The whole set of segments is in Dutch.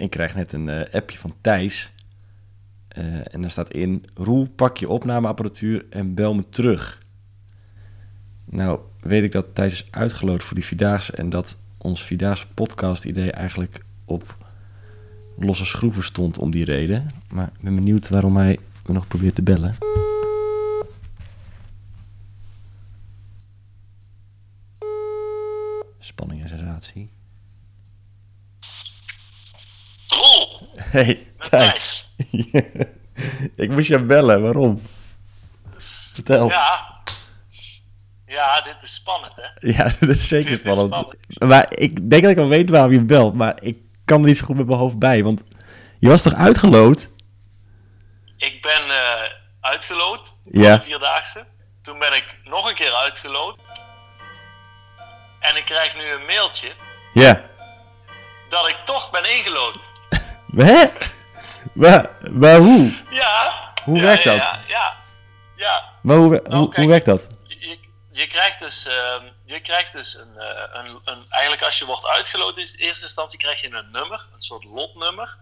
ik krijg net een eh, appje van Thijs. Eh, en daar staat in: Roel, pak je opnameapparatuur en bel me terug. Nou, weet ik dat Thijs is uitgeloot voor die Vierdaagse en dat ons Vierdaagse podcast-idee eigenlijk op losse schroeven stond om die reden. Maar ik ben benieuwd waarom hij me nog probeert te bellen. Spanning en sensatie. Roel, Hey, Thijs. ik moest je bellen, waarom? Vertel. Ja, Ja. Ja, dit is spannend, hè? dat is zeker Dit is spannend. Maar ik denk dat ik al weet waarom je belt, maar ik kan er niet zo goed met mijn hoofd bij. Want je was toch uitgeloot? Ik ben eh, uitgeloot Ja. de Vierdaagse. Toen ben ik nog een keer uitgeloot. En ik krijg nu een mailtje Ja. dat ik toch ben ingelood. Hè? Maar, maar hoe? Ja. Hoe ja, werkt dat? Ja, ja. ja. Maar hoe, hoe, Nou, kijk. hoe werkt dat? Je, je krijgt dus, ehm, je krijgt dus een, eh, een, een. Eigenlijk als je wordt uitgeloot in eerste instantie krijg je een nummer, een soort lotnummer.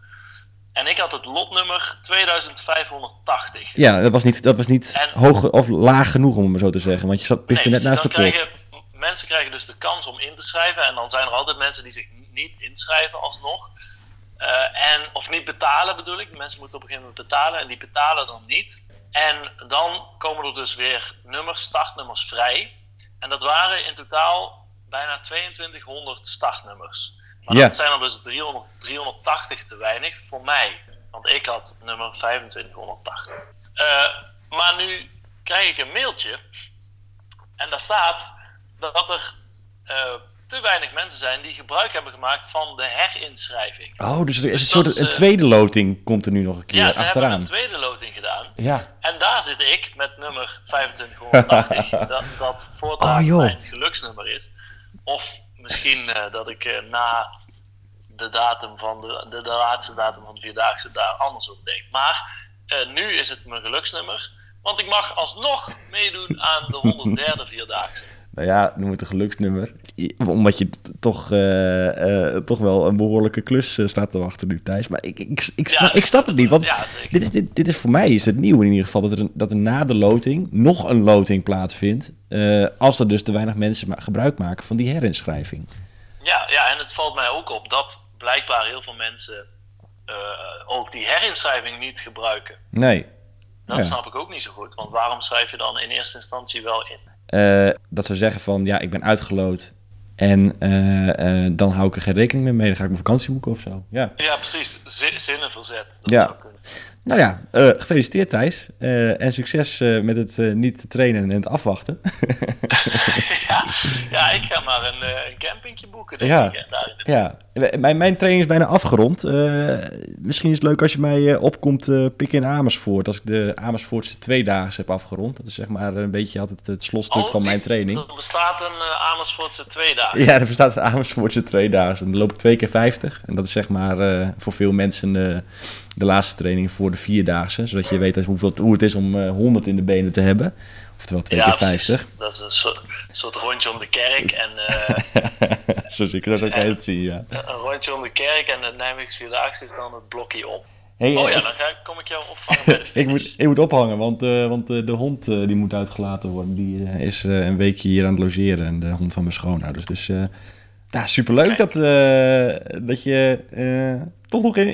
En ik had het lotnummer 2580. Ja, dat was niet, dat was niet En- hoog of laag genoeg om het zo te zeggen. Want je zat, piste Nee, net naast de pot. mensen krijgen dus de kans om in te schrijven. En dan zijn er altijd mensen die zich niet inschrijven alsnog. Eh, en, of niet betalen bedoel ik. Mensen moeten op een gegeven moment betalen en die betalen dan niet. En dan komen er dus weer nummers, startnummers vrij. En dat waren in totaal bijna 2200 startnummers. Maar dat zijn er dus 300, 380 te weinig voor mij. Want ik had nummer 2580. Eh, maar nu krijg ik een mailtje. En daar staat dat er eh, te weinig mensen zijn die gebruik hebben gemaakt van de herinschrijving. Oh, dus er is een Dus soort een eh, tweede loting komt er nu nog een keer Ja, ze hebben achteraan. een tweede loting gedaan. Ja. En daar zit ik met nummer 2580. dat, dat voortaan Oh, mijn geluksnummer is. Of misschien eh, dat ik eh, na de datum van de, de, de laatste datum van de vierdaagse daar anders over denk. Maar nu is het mijn geluksnummer. Want ik mag alsnog meedoen aan de 103e vierdaagse. Nou ja, noem het een geluksnummer. Omdat je toch, eh, eh, toch wel een behoorlijke klus eh, staat te wachten nu, Thijs. Maar ik, ik, ik, snap, ik snap het niet, want Ja, dit is, dit, dit is voor mij is het nieuw in ieder geval... dat er, een, dat er na de loting nog een loting plaatsvindt... als er dus te weinig mensen gebruik maken van die herinschrijving. Ja, ja, en het valt mij ook op dat blijkbaar heel veel mensen ook die herinschrijving niet gebruikken. Nee. Dat Ja. snap ik ook niet zo goed. Want waarom schrijf je dan in eerste instantie wel in? Eh, dat ze zeggen van, ja, ik ben uitgeloot... en eh, eh, dan hou ik er geen rekening meer mee. Dan ga ik mijn vakantie boeken of zo. Ja. Ja, precies. Zi- Zinnenverzet. Dat Ja. zou kunnen. Nou ja, eh, gefeliciteerd Thijs. Eh, en succes eh, met het niet trainen en het afwachten. ja, ja, ik ga maar een, een campingje boeken. Denk Ja. ik, ja, mijn, mijn training is bijna afgerond. Misschien is het leuk als je mij opkomt pikken in Amersfoort. Als ik de Amersfoortse tweedaagse heb afgerond. Dat is zeg maar een beetje altijd het slotstuk Oh, van mijn training. Er bestaat een Amersfoortse twee dagen. Ja, er bestaat een Amersfoortse tweedaagse. En dan loop ik twee keer 50. En dat is zeg maar voor veel mensen de laatste training voor de vierdaagse. Zodat je weet hoeveel, hoe het is om eh, 100 in de benen te hebben. Oftewel twee keer precies. 50. Dat is een soort, soort rondje om de kerk. En eh, zo, zie ik, kan je het zien, ja. een rondje om de kerk. En het Nijmeegse Vierdaagse is dan het blokje. Hey, Oh eh, ja, dan ga, ik- kom ik jou opvangen bij de ik, moet, ik moet ophangen, want, want de hond die moet uitgelaten worden. Die is een weekje hier aan het logeren. En de hond van mijn schoonouders. Dus ja, superleuk Kijk. dat, dat je toch nog in,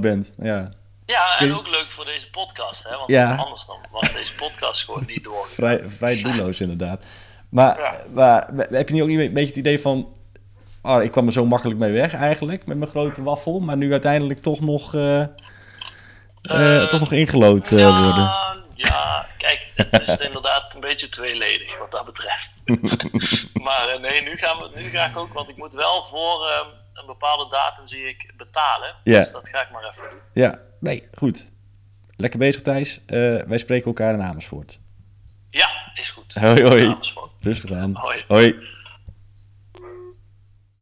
bent. Ja, Ja, en ook leuk voor deze podcast, hè? Want Ja. anders dan was deze podcast gewoon niet door. vrij, vrij doelloos inderdaad. Maar, Ja. maar heb je nu ook niet een beetje het idee van... Oh, ik kwam er zo makkelijk mee weg eigenlijk, met mijn grote waffel. Maar nu uiteindelijk toch nog, Eh, toch nog ingelood ja, worden. ja, kijk, het is inderdaad een beetje tweeledig wat dat betreft. maar nee, nu, gaan we, nu ga ik ook, want ik moet wel voor ehm, een bepaalde datum zie ik betalen. Ja. Dus dat ga ik maar even doen. Ja, nee, goed. Lekker bezig Thijs. Eh, wij spreken elkaar in Amersfoort. Ja, is goed. Hoi, hoi. Rustig aan. Hoi. Hoi.